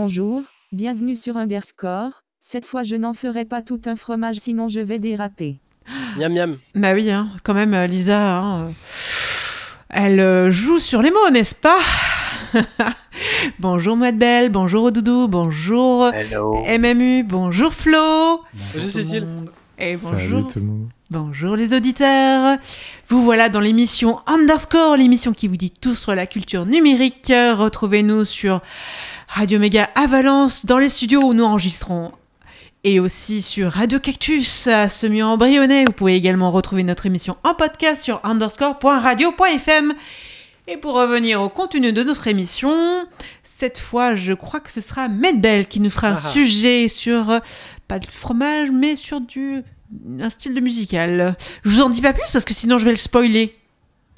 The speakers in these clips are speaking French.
Bonjour, bienvenue sur Underscore. Cette fois, je n'en ferai pas tout un fromage, sinon je vais déraper. Miam miam. Bah oui, hein, quand même, euh, Lisa, hein, euh, elle euh, joue sur les mots, n'est-ce pas? Bonjour Mouette Belle, bonjour Doudou, bonjour Hello. MMU, bonjour Flo, Bonjour Cécile. et Salut bonjour, tout le monde. bonjour les auditeurs. Vous voilà dans l'émission Underscore, l'émission qui vous dit tout sur la culture numérique. Retrouvez-nous sur Radio Méga à Valence, dans les studios où nous enregistrons. Et aussi sur Radio Cactus à Semi-en-Brionnais. Vous pouvez également retrouver notre émission en podcast sur underscore.radio.fm. Et pour revenir au contenu de notre émission, cette fois, je crois que ce sera Medbel qui nous fera un Ah ah. sujet sur, euh, pas de fromage, mais sur du, un style de musical. Je vous en dis pas plus parce que sinon je vais le spoiler.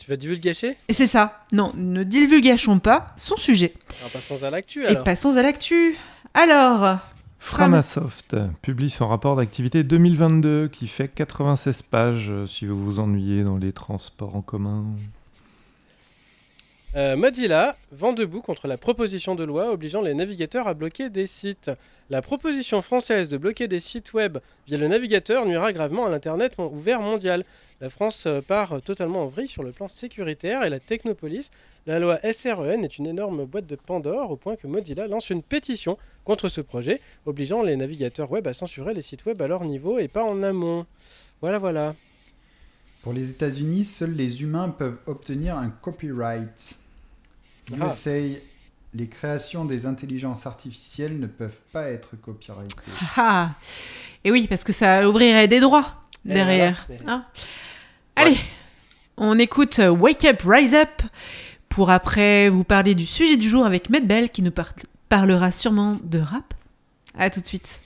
Tu vas divulgacher? Et c'est ça. Non, ne divulgachons pas son sujet. Alors passons à l'actu Et alors. passons à l'actu. Alors, Framasoft publie son rapport d'activité 2022 qui fait 96 pages euh, si vous vous ennuyez dans les transports en commun. Euh, Mozilla vend debout contre la proposition de loi obligeant les navigateurs à bloquer des sites. La proposition française de bloquer des sites web via le navigateur nuira gravement à l'Internet ouvert mondial. La France euh, part totalement en vrille sur le plan sécuritaire et la technopolis. La loi SREN est une énorme boîte de Pandore au point que Mozilla lance une pétition contre ce projet, obligeant les navigateurs web à censurer les sites web à leur niveau et pas en amont. Voilà, voilà. Pour les États-Unis, seuls les humains peuvent obtenir un copyright. Ah. USA, les créations des intelligences artificielles ne peuvent pas être copyrightées. ah, et oui, parce que ça ouvrirait des droits Et derrière. voilà. hein. Allez, on écoute euh, Wake Up, Rise Up pour après vous parler du sujet du jour avec Medbel qui nous par- parlera sûrement de rap. À tout de suite.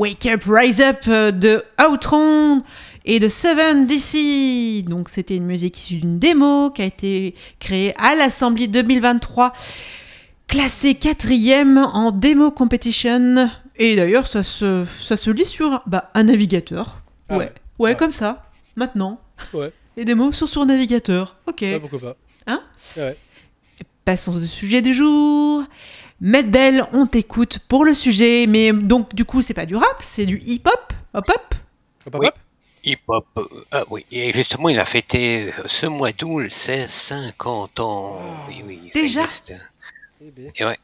Wake Up, Rise Up euh, de Outrun et de Seven DC. Donc c'était une musique issue d'une démo qui a été créée à l'Assemblée 2023, classée quatrième en démo competition. Et d'ailleurs, ça se, ça se lit sur bah, un navigateur. Ah ouais. ouais. ouais, Ah. comme ça, maintenant. Ouais. Les démos sont sur navigateur. Ok. Ouais, pourquoi pas. Hein? Ouais. Passons au sujet du jour. Medbell, on t'écoute pour le sujet, mais donc du coup c'est pas du rap, c'est du hip-hop, hop-hop. Hop, hop, Oui. hop. Hip-hop, euh, ah oui, et justement, il a fêté euh, ce mois d'août ses 50 ans. Oui, oui, ça Déjà. Eh bien. Et ouais.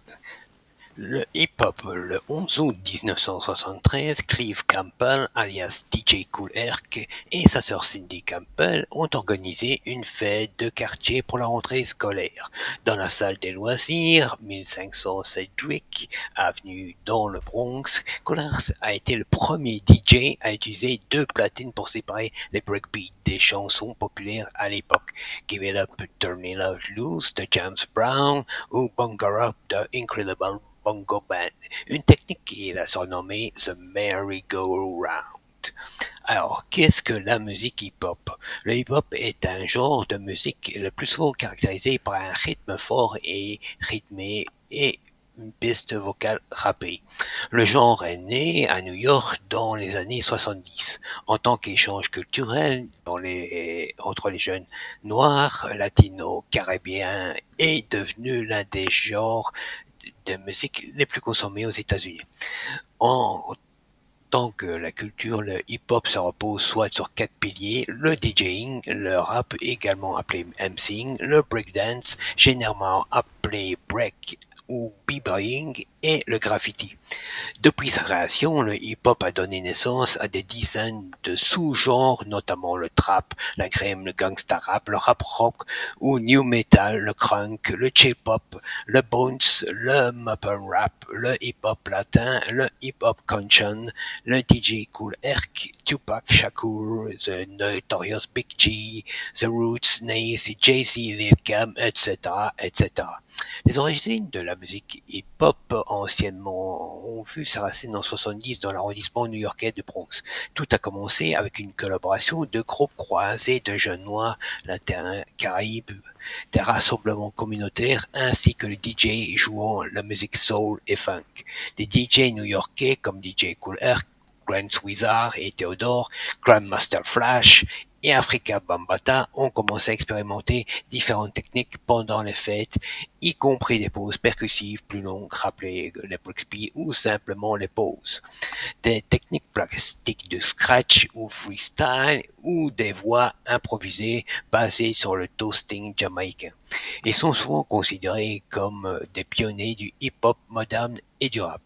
Le hip-hop, le 11 août 1973, Clive Campbell, alias DJ Cool Herc, et sa sœur Cindy Campbell ont organisé une fête de quartier pour la rentrée scolaire. Dans la salle des loisirs, 1500 Sedgwick, avenue dans le Bronx, Collars a été le premier DJ à utiliser deux platines pour séparer les breakbeats des chansons populaires à l'époque. Give It Up, Turn It Loose de James Brown ou Bunga Up de Incredible Bongo Band, une technique qu'il a surnommée The Merry-Go-Round. Alors, qu'est-ce que la musique hip-hop? Le hip-hop est un genre de musique le plus souvent caractérisé par un rythme fort et rythmé et une piste vocale rappée. Le genre est né à New York dans les années 70 en tant qu'échange culturel entre les jeunes noirs, latinos, caribéens est devenu l'un des genres de musique les plus consommés aux États-Unis. En tant que la culture, le hip-hop se repose soit sur quatre piliers, le DJing, le rap également appelé MCing, le breakdance, généralement appelé break ou b-boying, le graffiti. Depuis sa création, le hip-hop a donné naissance à des dizaines de sous-genres, notamment le trap, la crème, le gangsta rap, le rap rock ou new metal, le crunk, le chip-hop, le bones, le mumble rap, le hip-hop latin, le hip-hop conscious, le DJ Cool Herc, Tupac Shakur, The Notorious Big G, The Roots, Nace, Jay-Z, Lil Cam, etc., etc. Les origines de la musique hip-hop anciennement ont vu ses racines en 70 dans l'arrondissement new-yorkais de Bronx. Tout a commencé avec une collaboration de groupes croisés de jeunes noirs, latins, caraïbes, des rassemblements communautaires ainsi que les DJ jouant la musique soul et funk. Des DJ new-yorkais comme DJ Cool Herc, Grant Wizard et Theodore, Grandmaster Flash et Africa Bambata ont commencé à expérimenter différentes techniques pendant les fêtes, y compris des pauses percussives plus longues, rappelées les Brixby ou simplement les pauses. Des techniques plastiques de scratch ou freestyle ou des voix improvisées basées sur le toasting jamaïcain et sont souvent considérés comme des pionniers du hip-hop moderne et du rap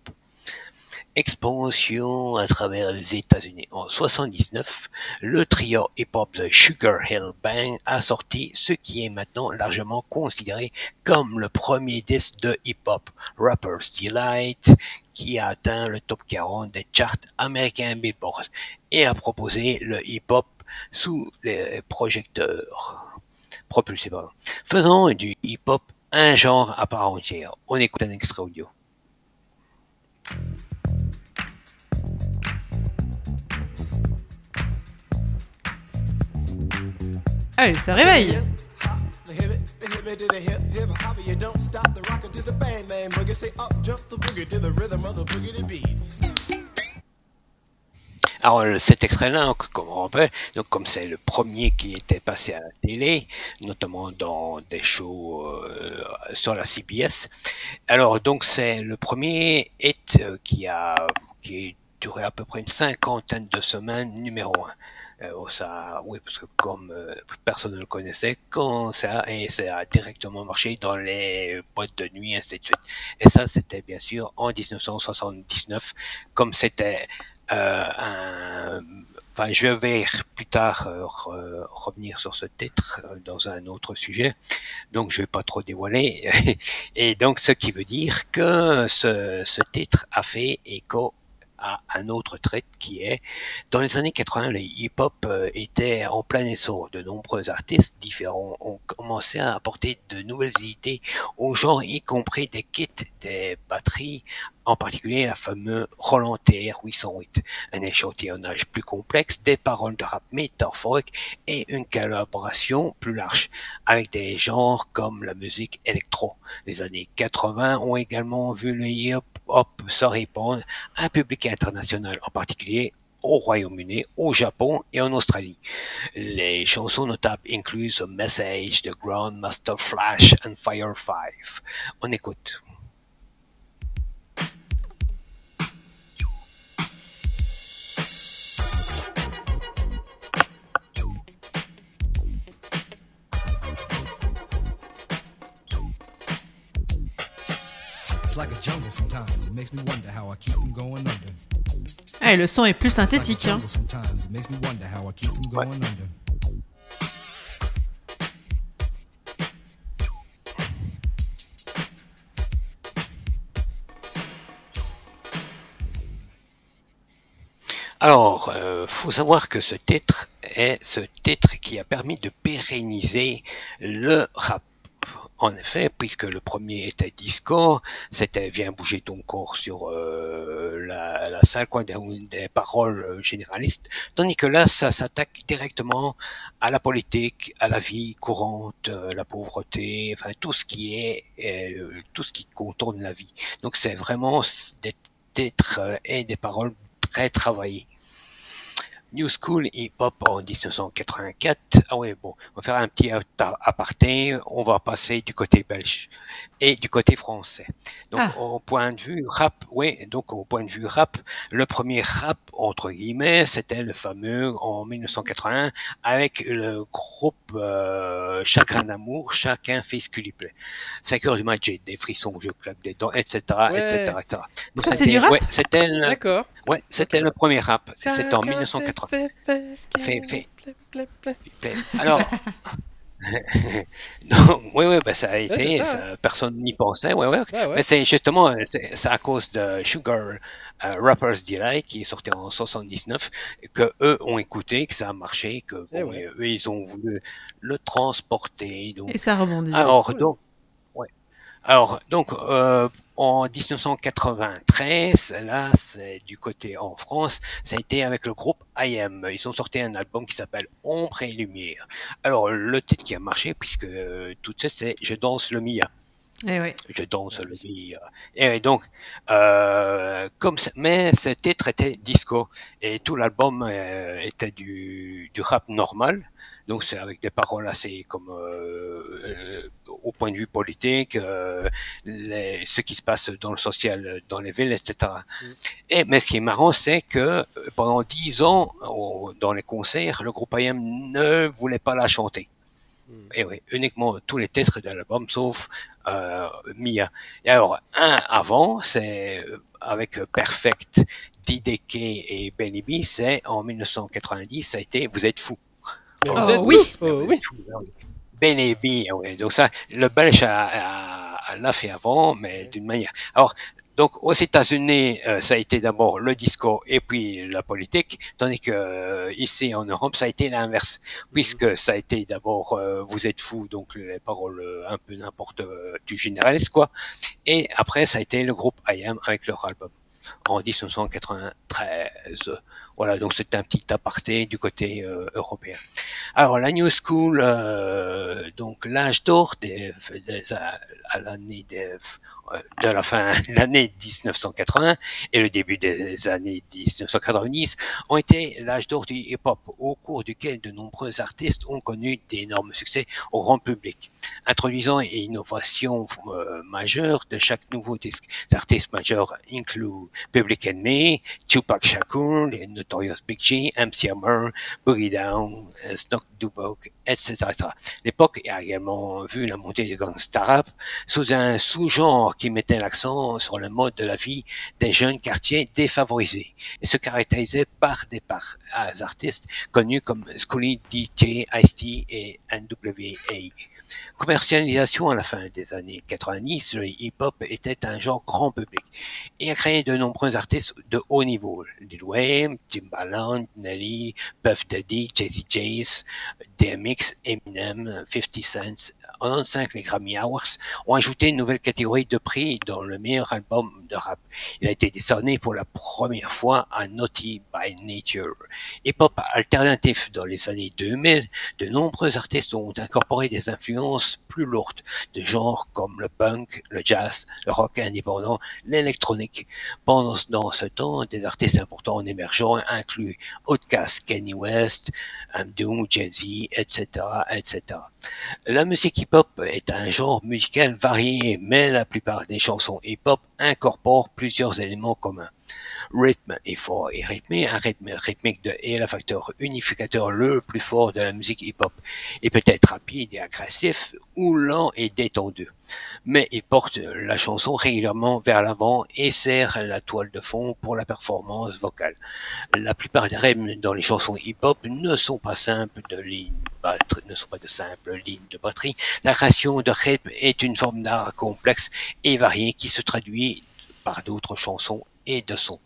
expansion à travers les États-Unis. En 79, le trio hip-hop The Sugar Hill Band a sorti ce qui est maintenant largement considéré comme le premier disque de hip-hop, Rapper's Delight, qui a atteint le top 40 des charts américains Billboard et a proposé le hip-hop sous les projecteurs propulsés, pardon, faisant du hip-hop un genre à part entière. On écoute un extrait audio. Allez, ça réveille. Alors le- cet extrait-là, donc, comme on rappelle, donc comme c'est le premier qui était passé à la télé, notamment dans des shows euh, sur la CBS. Alors donc c'est le premier hit euh, qui a qui a duré à peu près une cinquantaine de semaines numéro un. Euh, ça, oui, parce que comme euh, personne ne le connaissait, quand ça et ça a directement marché dans les boîtes de nuit, ainsi de suite. Et ça, c'était bien sûr en 1979, comme c'était euh, un... Enfin, je vais plus tard euh, re- revenir sur ce titre dans un autre sujet, donc je vais pas trop dévoiler. Et donc, ce qui veut dire que ce, ce titre a fait écho à un autre trait qui est, dans les années 80, le hip-hop euh, était en plein essor. De nombreux artistes différents ont commencé à apporter de nouvelles idées au genre, y compris des kits, des batteries, en particulier la fameuse Roland TR 808, un échantillonnage plus complexe, des paroles de rap métaphorique et une collaboration plus large avec des genres comme la musique électro. Les années 80 ont également vu le hip-hop se répandre à un public international, en particulier au Royaume-Uni, au Japon et en Australie. Les chansons notables incluent The Message de Grandmaster Flash and Fire 5. On écoute. Ah, et le son est plus It's like a synthétique. Hein. jungle sometimes. It makes me wonder how I keep from going under. Alors, euh, faut savoir que ce titre est ce titre qui a permis de pérenniser le rap. En effet, puisque le premier était disco, c'était Viens bouger ton corps sur euh, la, la salle quoi, des, des paroles euh, généralistes, tandis que là, ça s'attaque directement à la politique, à la vie courante, euh, la pauvreté, enfin tout ce qui est, euh, tout ce qui contourne la vie. Donc c'est vraiment des titres et des paroles très travaillées. New School Hip Hop en 1984. Ah oui, bon, on va faire un petit aparté, on va passer du côté belge et du côté français. Donc ah. au point de vue rap, oui, donc au point de vue rap, le premier rap entre guillemets, c'était le fameux en 1981 avec le groupe euh, Chagrin d'amour, chacun fait ce qu'il lui plaît. 5 heures du match, j'ai des frissons, je claque des dents, etc., ouais. etc., etc. Ça c'est du rap. Ouais, c'était le... D'accord. Ouais, c'était le premier rap. C'est en 1981. Alors. oui, oui, ben, ça a été, personne n'y pensait. C'est justement, euh, c'est à cause de Sugar euh, Rappers Delay qui est sorti en 79 que eux ont écouté, que ça a marché, que eux ils ont voulu le transporter. Et ça rebondit. Alors, donc, alors donc euh, en 1993, là c'est du côté en France, ça a été avec le groupe IM. Ils ont sorti un album qui s'appelle Ombre et Lumière. Alors le titre qui a marché puisque euh, tout ça c'est Je danse le Mia. Eh ouais. Je danse le Mia. Et donc euh, comme mais ce titre était disco et tout l'album euh, était du, du rap normal. Donc c'est avec des paroles assez comme euh, euh, au point de vue politique, euh, les- ce qui se passe dans le social, dans les villes, etc. Et mais ce qui est marrant, c'est que pendant dix ans, au- dans les concerts, le groupe IM ne voulait pas la chanter. Hmm. Et oui, uniquement tous les titres de l'album, sauf euh, Mia. Et alors, un avant, c'est euh, avec Perfect, DDK et Benny B, c'est en 1990, ça a été Vous êtes fous. Mais Oh, êtes oui. Oh, oui. Benny B, ouais. Donc ça, le Belge a, a- a- l'a fait avant, mais d'une manière. Alors, donc aux États-Unis, euh, ça a été d'abord le disco et puis la politique, tandis que euh, ici en Europe, ça a été l'inverse, puisque ça a été d'abord euh, vous êtes fous, donc les paroles euh, un peu n'importe euh, du généraliste quoi, et après ça a été le groupe IAM avec leur album en 1993. Voilà, donc c'était un petit aparté du côté euh, européen. Alors la New School, euh, donc l'âge d'or des, des- à, l'année des- euh, de la fin de l'année 1980 et le début des années 1990 ont été l'âge d'or du hip-hop, au cours duquel de nombreux artistes ont connu d'énormes succès au grand public, introduisant une innovation euh, majeure de chaque nouveau disque. Les artistes majeurs incluent Public Enemy, Tupac Shakur, les Notorious Big G, MC Hammer, Boogie Down, euh, Dubok, etc. L'époque a également vu la montée du gangsta rap sous un sous-genre qui mettait l'accent sur le mode de la vie des jeunes quartiers défavorisés et se caractérisait par des artistes connus comme Scully, DJ, Ice-T et NWA. Commercialisation à la fin des années 90, le hip-hop était un genre grand public et a créé de nombreux artistes de haut niveau. Lil Wayne, Timbaland, Nelly, Puff Daddy, Jay-Z Jace, DMX, Eminem, 50 Cent, 95 les Grammy Awards ont ajouté une nouvelle catégorie de prix dans le meilleur album de rap. Il a été décerné pour la première fois à Naughty by Nature. Hip-hop alternatif dans les années 2000, de nombreux artistes ont incorporé des influences plus lourdes de genres comme le punk, le jazz, le rock indépendant, l'électronique. Pendant dans ce temps, des artistes importants émergents incluent Outkast, Kanye West, Doom, Jay-Z, etc., etc. La musique hip-hop est un genre musical varié, mais la plupart des chansons hip-hop incorporent plusieurs éléments communs. Rythme est fort et rythmé, un rythme rythmique de, est le facteur unificateur le plus fort de la musique hip-hop. Il peut être rapide et agressif ou lent et détendu. Mais il porte la chanson régulièrement vers l'avant et sert la toile de fond pour la performance vocale. La plupart des rythmes dans les chansons hip-hop ne sont pas simples de lignes de simples lignes de batterie. La création de rythme est une forme d'art complexe et variée qui se traduit par d'autres chansons et de sons.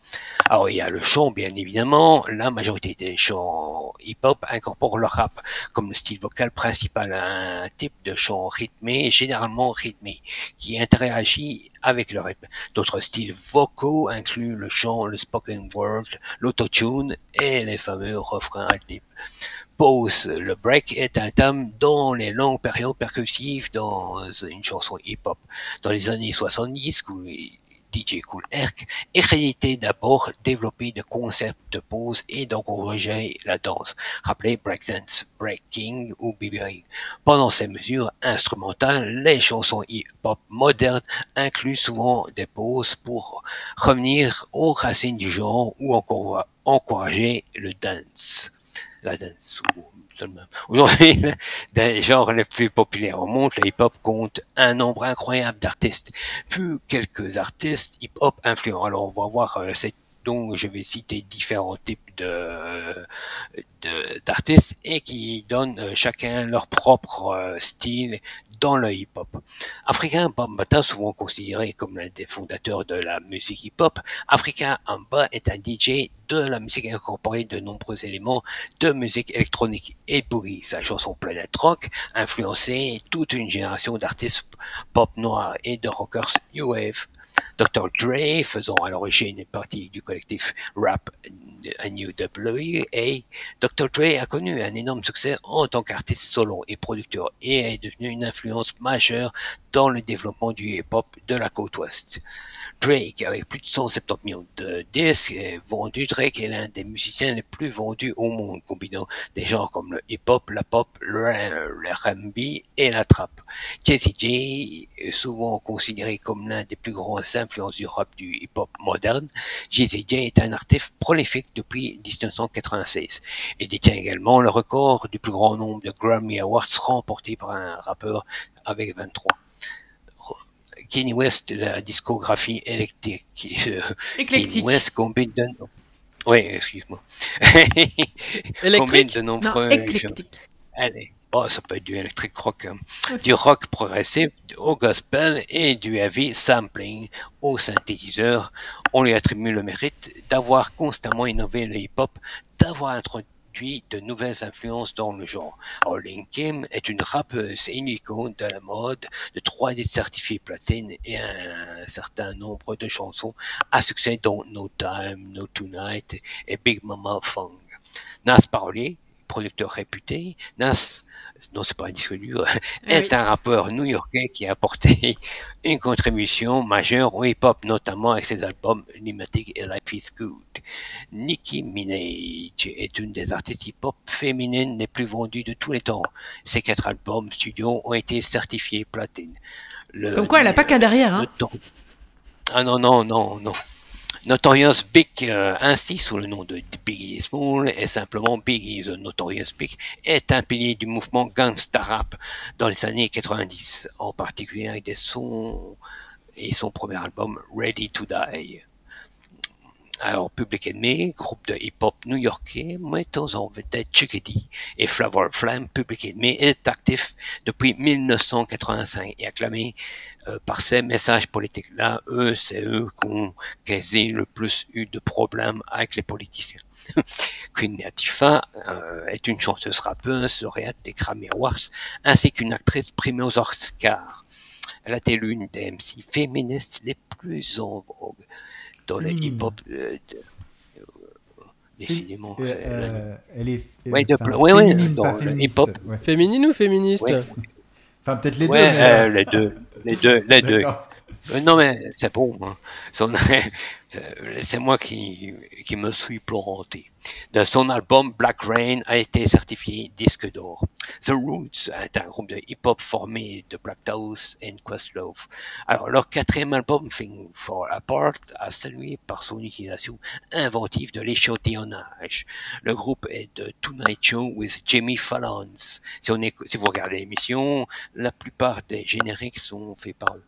Alors il y a le chant bien évidemment, la majorité des chants hip-hop incorporent le rap comme le style vocal principal, un type de chant rythmé, généralement rythmé, qui interagit avec le rythme. D'autres styles vocaux incluent le chant, le spoken word, l'autotune et les fameux refrains rythmiques. Pause, le break est un thème dans les longues périodes percussives dans une chanson hip-hop. Dans les années 70, DJ Cool Herc crédité d'abord développer de concepts de pause et d'encourager la danse, rappelez breakdance, breaking ou BBing. Pendant ces mesures instrumentales, les chansons hip-hop modernes incluent souvent des pauses pour revenir aux racines du genre ou encore encourager le dance. La dance Aujourd'hui, des genres les plus populaires au monde, le hip-hop compte un nombre incroyable d'artistes. Vu quelques artistes hip-hop influents. Alors, on va voir euh, donc je vais citer différents types de d'artistes et qui donnent euh, chacun leur propre euh, style dans le hip-hop. Africain Bambata, souvent considéré comme l'un des fondateurs de la musique hip-hop, Africa Amba est un DJ de la musique incorporée de nombreux éléments de musique électronique et boogie. Sa chanson Planet Rock a influencé toute une génération d'artistes pop noirs et de rockers New Wave. Dr. Dre, faisant à l'origine partie du collectif Rap NUWA, Dr. Dre a connu un énorme succès en tant qu'artiste solo et producteur et est devenu une influence majeure dans le développement du hip-hop de la côte ouest. Drake, avec plus de 170 millions de disques vendus, Drake est l'un des musiciens les plus vendus au monde, combinant des genres comme le hip-hop, la pop, le R&B et la trap. Jesse J est souvent considéré comme l'un des plus grandes influences du rap du hip-hop moderne. Jesse J est un artiste prolifique depuis 1996. Il détient également le record du plus grand nombre de Grammy Awards remportés par un rappeur avec 23. Kanye West, la discographie électrique. Éclectique. Kanye West combine de... Oui, excuse-moi. combine de nombreux... Non. Allez. Oh, ça peut être du électrique rock, hein. du rock progressif au gospel et du heavy sampling au synthétiseur. On lui attribue le mérite d'avoir constamment innové le hip-hop, d'avoir introduit de nouvelles influences dans le genre. Alors, Kim est une rappeuse et une icône de la mode, de 3D certifié platine et un certain nombre de chansons à succès dont No Time, No Tonight et Big Mama Funk. Nas Parolier, producteur réputé, Nas, non c'est pas un disque dur, est un rappeur new-yorkais qui a apporté une contribution majeure au hip-hop, notamment avec ses albums Limatic et Life is Good. Nicki Minaj est une des artistes hip-hop féminines les plus vendues de tous les temps. Ses quatre albums studio ont été certifiés platine. Le- Comme quoi, elle a pas qu'un derrière. Hein. Ah non, non, non, non. Notorious Big, euh, ainsi sous le nom de Biggie Small et simplement Biggie the Notorious Big, est un pilier du mouvement gangsta rap dans les années 90, en particulier avec des sons et son premier album Ready to Die. Alors, Public Enemy, groupe de hip-hop new-yorkais, mettant en vedette Chickadee et Flavor Flam, Public Enemy est actif depuis 1985 et acclamé euh, par ses messages politiques. Là, eux, c'est eux qui ont quasi le plus eu de problèmes avec les politiciens. Queen Latifah euh, est une chanteuse rappeuse, lauréate des Grammy Awards, ainsi qu'une actrice primée aux Oscars. Elle a été l'une des MC féministes les plus en dans le Féminine. hip-hop. euh, de- euh, décidément. Euh, euh, elle est. Ouais, féminine, dans le hip-hop. Féminine ou féministe Ouais. Enfin, peut-être les Ouais, deux. mais, euh, euh, les deux. Les deux, les deux. Euh, non, mais c'est bon. hein. Euh, c'est moi qui, qui me suis planté. De son album Black Rain a été certifié disque d'or. The Roots est un groupe de hip-hop formé de Black House et Questlove. Alors, leur quatrième album, Thing for Apart, a salué par son utilisation inventive de l'échantillonnage. Le groupe est de Tonight Show with Jimmy Fallon. Si, on écoute- si vous regardez l'émission, la plupart des génériques sont faits par eux.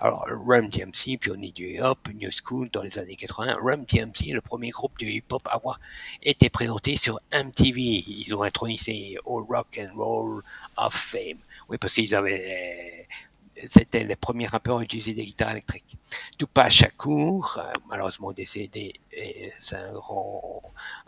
Alors, Run DMC, pionnier du hip-hop, New School dans les années 80, Run DMC est le premier groupe de hip-hop à avoir été présenté sur MTV. Ils ont intronisé au Rock and Roll of Fame. Oui, parce qu'ils avaient... C'était les premiers rappeurs à utiliser des guitares électriques. Tupac Shakur, euh, malheureusement décédé, c'est un grand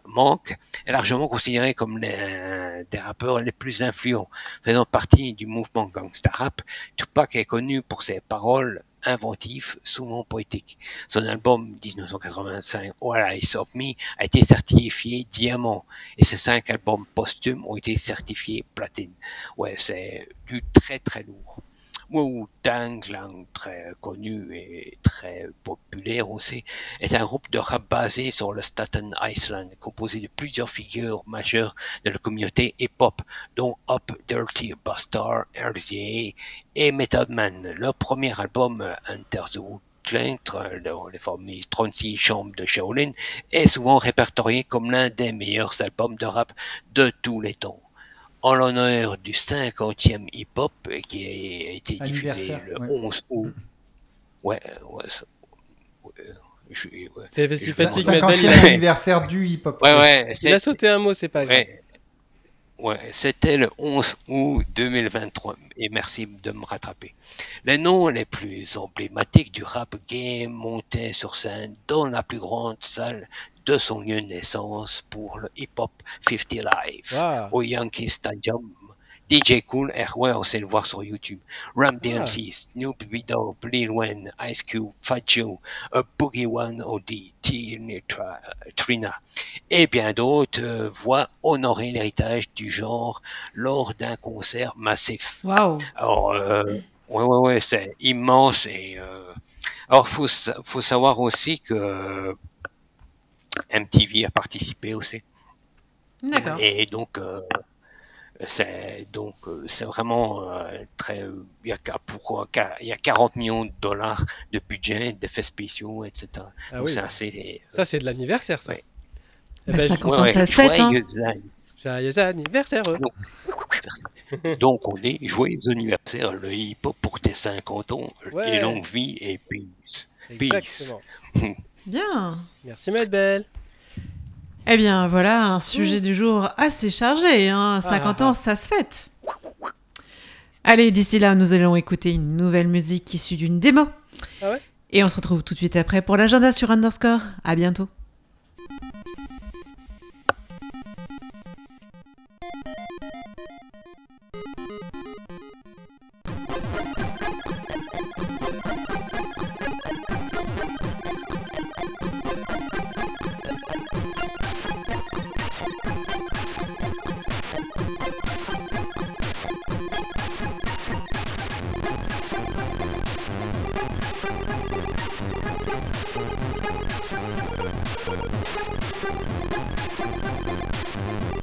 manque, est largement considéré comme l'un des rappeurs les plus influents, faisant partie du mouvement gangsta rap Tupac est connu pour ses paroles inventives, souvent poétiques. Son album 1985 All Eyes of Me a été certifié diamant et ses cinq albums posthumes ont été certifiés platine. Ouais, c'est du très très lourd. Wu-Tang Clan, très connu et très populaire aussi, est un groupe de rap basé sur le Staten Island, composé de plusieurs figures majeures de la communauté hip-hop, dont Up Dirty Bastard, RZA et Method Man. Leur premier album, Enter the Wu dans les familles 36 chambres de Shaolin, est souvent répertorié comme l'un des meilleurs albums de rap de tous les temps. En l'honneur du 50e hip-hop qui a été diffusé le ouais. 11 août. Ouais, ouais, ça- ouais, je- ouais. C'est en mais il 50e a, anniversaire du hip-hop. Ouais, ouais, il a sauté un mot, c'est pas grave. Ouais. C'était le 11 août 2023 et merci de me rattraper. Les noms les plus emblématiques du rap game montaient sur scène dans la plus grande salle de son lieu de naissance pour le Hip Hop 50 Live Waouh. au Yankee Stadium. DJ Cool, on sait le voir sur YouTube. Ram DMC, Snoop Dogg, Lil Wayne, Ice Cube, Fat Joe, A Boogie One OD, Tina Trina et bien d'autres euh, voient honorer l'héritage du genre lors d'un concert massif. Waouh. Alors, euh, ouais, ouais, ouais, c'est immense et euh, alors faut faut savoir aussi que euh, MTV a participé aussi D'accord. et donc euh, c'est donc euh, c'est vraiment euh, très il y a qu'à- pour qu'à- il y a 40 millions de dollars de budget d'effets spéciaux etc. Ah Donc oui. c'est assez Ça, c'est de l'anniversaire, ça. Ouais. Eh Bah, ben, 50 Ouais, ans, ouais, ça se fête, hein. joyeux anniversaire. Donc on dit joyeux anniversaire le hip hop pour tes 50 ans Ouais. et longue vie et peace. Exactement. Bien. Merci, Maître Belle. Eh bien, voilà un sujet du jour assez chargé. Hein. 50 Ah. ans, ça se fête. Allez, d'ici là, nous allons écouter une nouvelle musique issue d'une démo. Ah ouais? Et on se retrouve tout de suite après pour l'agenda sur Underscore. À bientôt.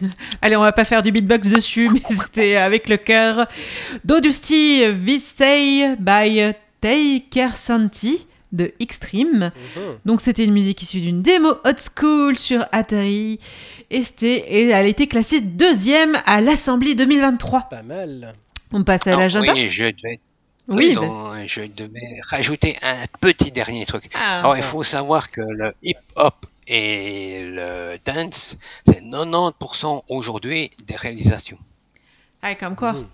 Allez, on va pas faire du beatbox dessus, mais c'était avec le cœur. Dodusti Vissei by Taker Santi de Extreme. Mhm. Donc c'était une musique issue d'une démo hot school sur Atari. Et, c'était- et elle a été classée deuxième à l'Assemblée 2023. Pas mal. On passe à Non, l'agenda Oui, je devais, Oui, bah- non, je devais rajouter un petit dernier truc. Ah, Alors, il faut savoir que le hip-hop et le dance, c'est 90% aujourd'hui des réalisations. ah, comme quoi Mhm.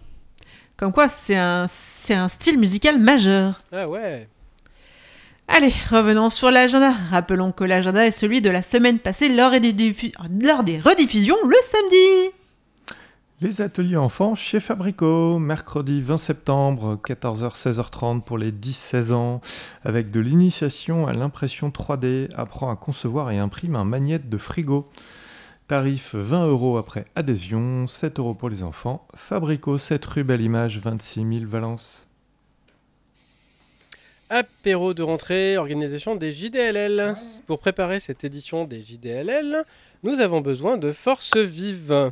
Comme quoi, c'est un, c'est un style musical majeur. Ah ouais. Allez, revenons sur l'agenda. Rappelons que l'agenda est celui de la semaine passée lors des, rediffusions le samedi. Les ateliers enfants chez Fabrico, mercredi 20 septembre, 14h-16h30 pour les 10-16 ans, avec de l'initiation à l'impression 3D, apprend à concevoir et imprime un magnète de frigo. Tarif 20 euros après adhésion, 7 euros pour les enfants. Fabrico, 7 rue Belle Image, 26 000 Valence. Apéro de rentrée, organisation des JDLL. Pour préparer cette édition des JDLL, nous avons besoin de forces vives.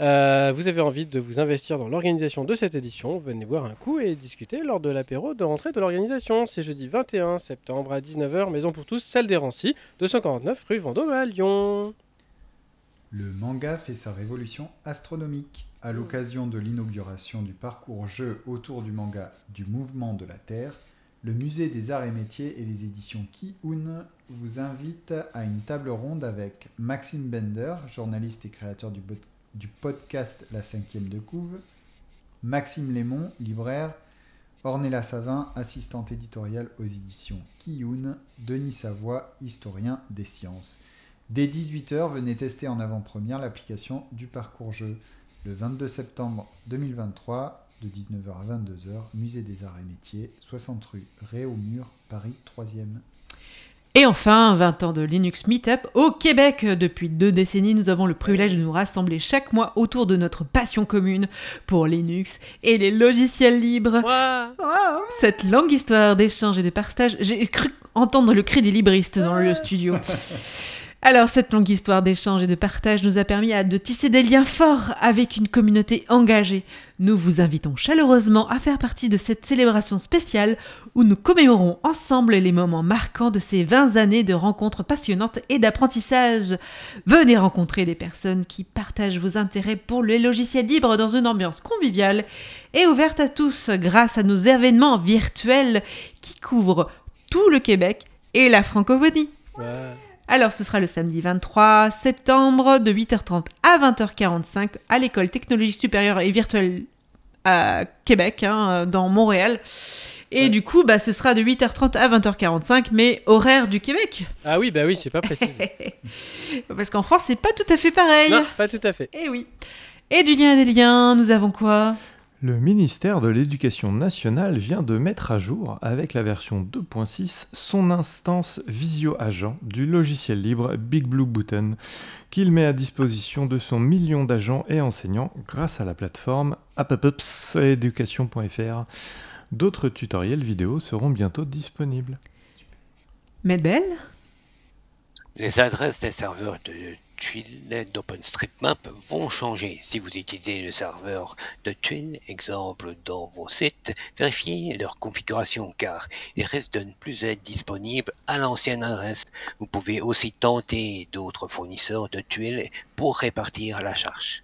Euh, vous avez envie de vous investir dans l'organisation de cette édition, venez boire un coup et discuter lors de l'apéro de rentrée de l'organisation. C'est jeudi 21 septembre à 19h, Maison pour tous, salle des Rancy, 249 rue Vendôme à Lyon. Le manga fait sa révolution astronomique. À l'occasion de l'inauguration du parcours jeu autour du manga du mouvement de la Terre, le musée des arts et métiers et les éditions Ki-Un vous invitent à une table ronde avec Maxime Bender, journaliste et créateur du, podcast La cinquième de couve, Maxime Lémon, libraire, Ornella Savin, assistante éditoriale aux éditions Ki-Un, Denis Savoie, historien des sciences. Dès 18h, venez tester en avant-première l'application du parcours jeu. Le 22 septembre 2023, de 19h à 22h, Musée des Arts et Métiers, 60 rue Réaumur, Paris 3e. Et enfin, 20 ans de Linux Meetup au Québec. Depuis deux décennies, nous avons le privilège de nous rassembler chaque mois autour de notre passion commune pour Linux et les logiciels libres. Ouah Cette longue histoire d'échange et de partage, j'ai cru entendre le cri des libristes dans le studio. Alors, cette longue histoire d'échange et de partage nous a permis de tisser des liens forts avec une communauté engagée. Nous vous invitons chaleureusement à faire partie de cette célébration spéciale où nous commémorons ensemble les moments marquants de ces 20 années de rencontres passionnantes et d'apprentissage. Venez rencontrer des personnes qui partagent vos intérêts pour les logiciels libres dans une ambiance conviviale et ouverte à tous grâce à nos événements virtuels qui couvrent tout le Québec et la francophonie. Alors, ce sera le samedi 23 septembre de 8h30 à 20h45 à l'école technologie supérieure et virtuelle à Québec, hein, dans Montréal. Et Ouais. du coup, bah, ce sera de 8h30 à 20h45, mais horaire du Québec. Ah oui, bah oui, c'est pas précis. Parce qu'en France, c'est pas tout à fait pareil. non, pas tout à fait. Eh oui. Et du lien et des liens, nous avons quoi? Le ministère de l'Éducation nationale vient de mettre à jour, avec la version 2.6, son instance visio-agent du logiciel libre Big Blue Button, qu'il met à disposition de son million d'agents et enseignants grâce à la plateforme appupseducation.fr. D'autres tutoriels vidéo seront bientôt disponibles. Medbel Les adresses des serveurs de tuiles d'OpenStreetMap vont changer. Si vous utilisez le serveur de tuiles, exemple dans vos sites, vérifiez leur configuration car ils risquent de ne plus être disponibles à l'ancienne adresse. Vous pouvez aussi tenter d'autres fournisseurs de tuiles pour répartir la charge.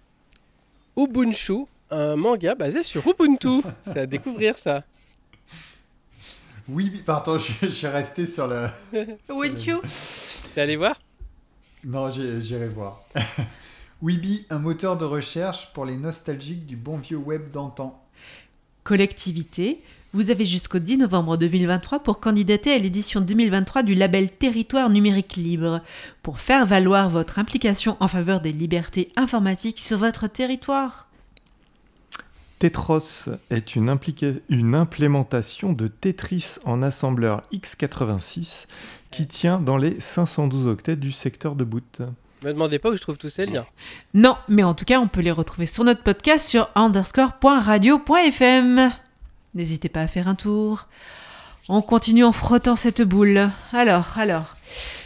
Ubuntu, un manga basé sur Ubuntu. C'est à découvrir ça. Oui, pardon, je, je suis resté sur le. You T'es allé voir? Non, j'irai voir. Weeby, un moteur de recherche pour les nostalgiques du bon vieux web d'antan. Collectivité, vous avez jusqu'au 10 novembre 2023 pour candidater à l'édition 2023 du label Territoire numérique libre, pour faire valoir votre implication en faveur des libertés informatiques sur votre territoire. Tetros est une, une implémentation de Tetris en assembleur x86 qui tient dans les 512 octets du secteur de boot. Me demandez pas où je trouve tous ces liens. Non, mais en tout cas, on peut les retrouver sur notre podcast sur underscore.radio.fm. N'hésitez pas à faire un tour. On continue en frottant cette boule. Alors, alors.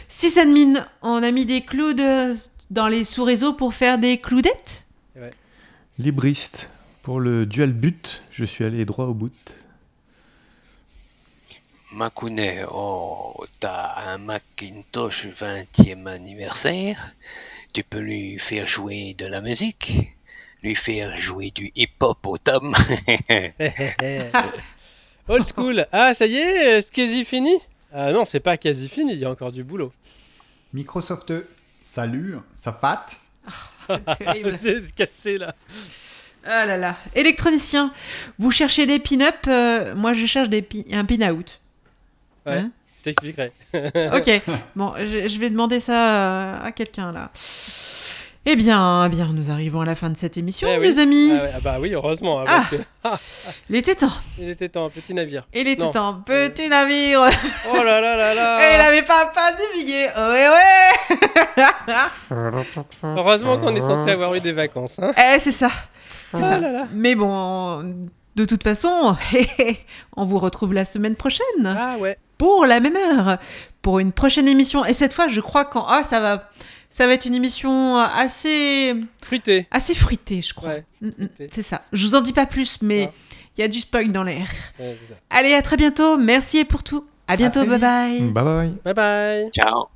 Sysadmin, on a mis des clous de- dans les sous-réseaux pour faire des cloudettes? Libriste, pour le dual but, je suis allé droit au bout. Makune, oh, t'as un Macintosh 20e anniversaire. Tu peux lui faire jouer de la musique, lui faire jouer du hip-hop au tome. Old school. Ah, ça y est, c'est quasi fini? Ah non, c'est pas quasi fini, il y a encore du boulot. Microsoft, salut, ça fat? Terrible. c'est cassé là. Ah là là. Électronicien, vous cherchez des pin-up, euh, moi je cherche des pi- un pin-out. Ouais, Hein je t'expliquerai. Ok, bon, je, je vais demamer ça à, à quelqu'un là. Eh bien, eh bien, nous arrivons à la fin de cette émission, Eh oui. les amis. Ah, ouais, ah bah oui, heureusement. hein, Ah. parce que- Il était temps. il était temps, petit navire. Il était Non. temps. Petit navire. Oh là là là là Et il avait pas pas navigué. Ouais, ouais. Heureusement qu'on est censé avoir eu des vacances. Hein. Eh, c'est ça. C'est Ah ça. là là. Mais bon, de toute façon, on vous retrouve la semaine prochaine. Ah ouais. Pour la même heure, pour une prochaine émission. Et cette fois, je crois qu'en ah, ça va, ça va être une émission assez, Fruité. assez fruitée, je crois. Ouais. Mm, mm, fruitée. c'est ça. Je vous en dis pas plus, mais Non. il y a du spoil dans l'air. Ouais. Allez, à très bientôt. Merci et pour tout. À bientôt. bye vite. bye. Bye bye. Bye bye. Ciao.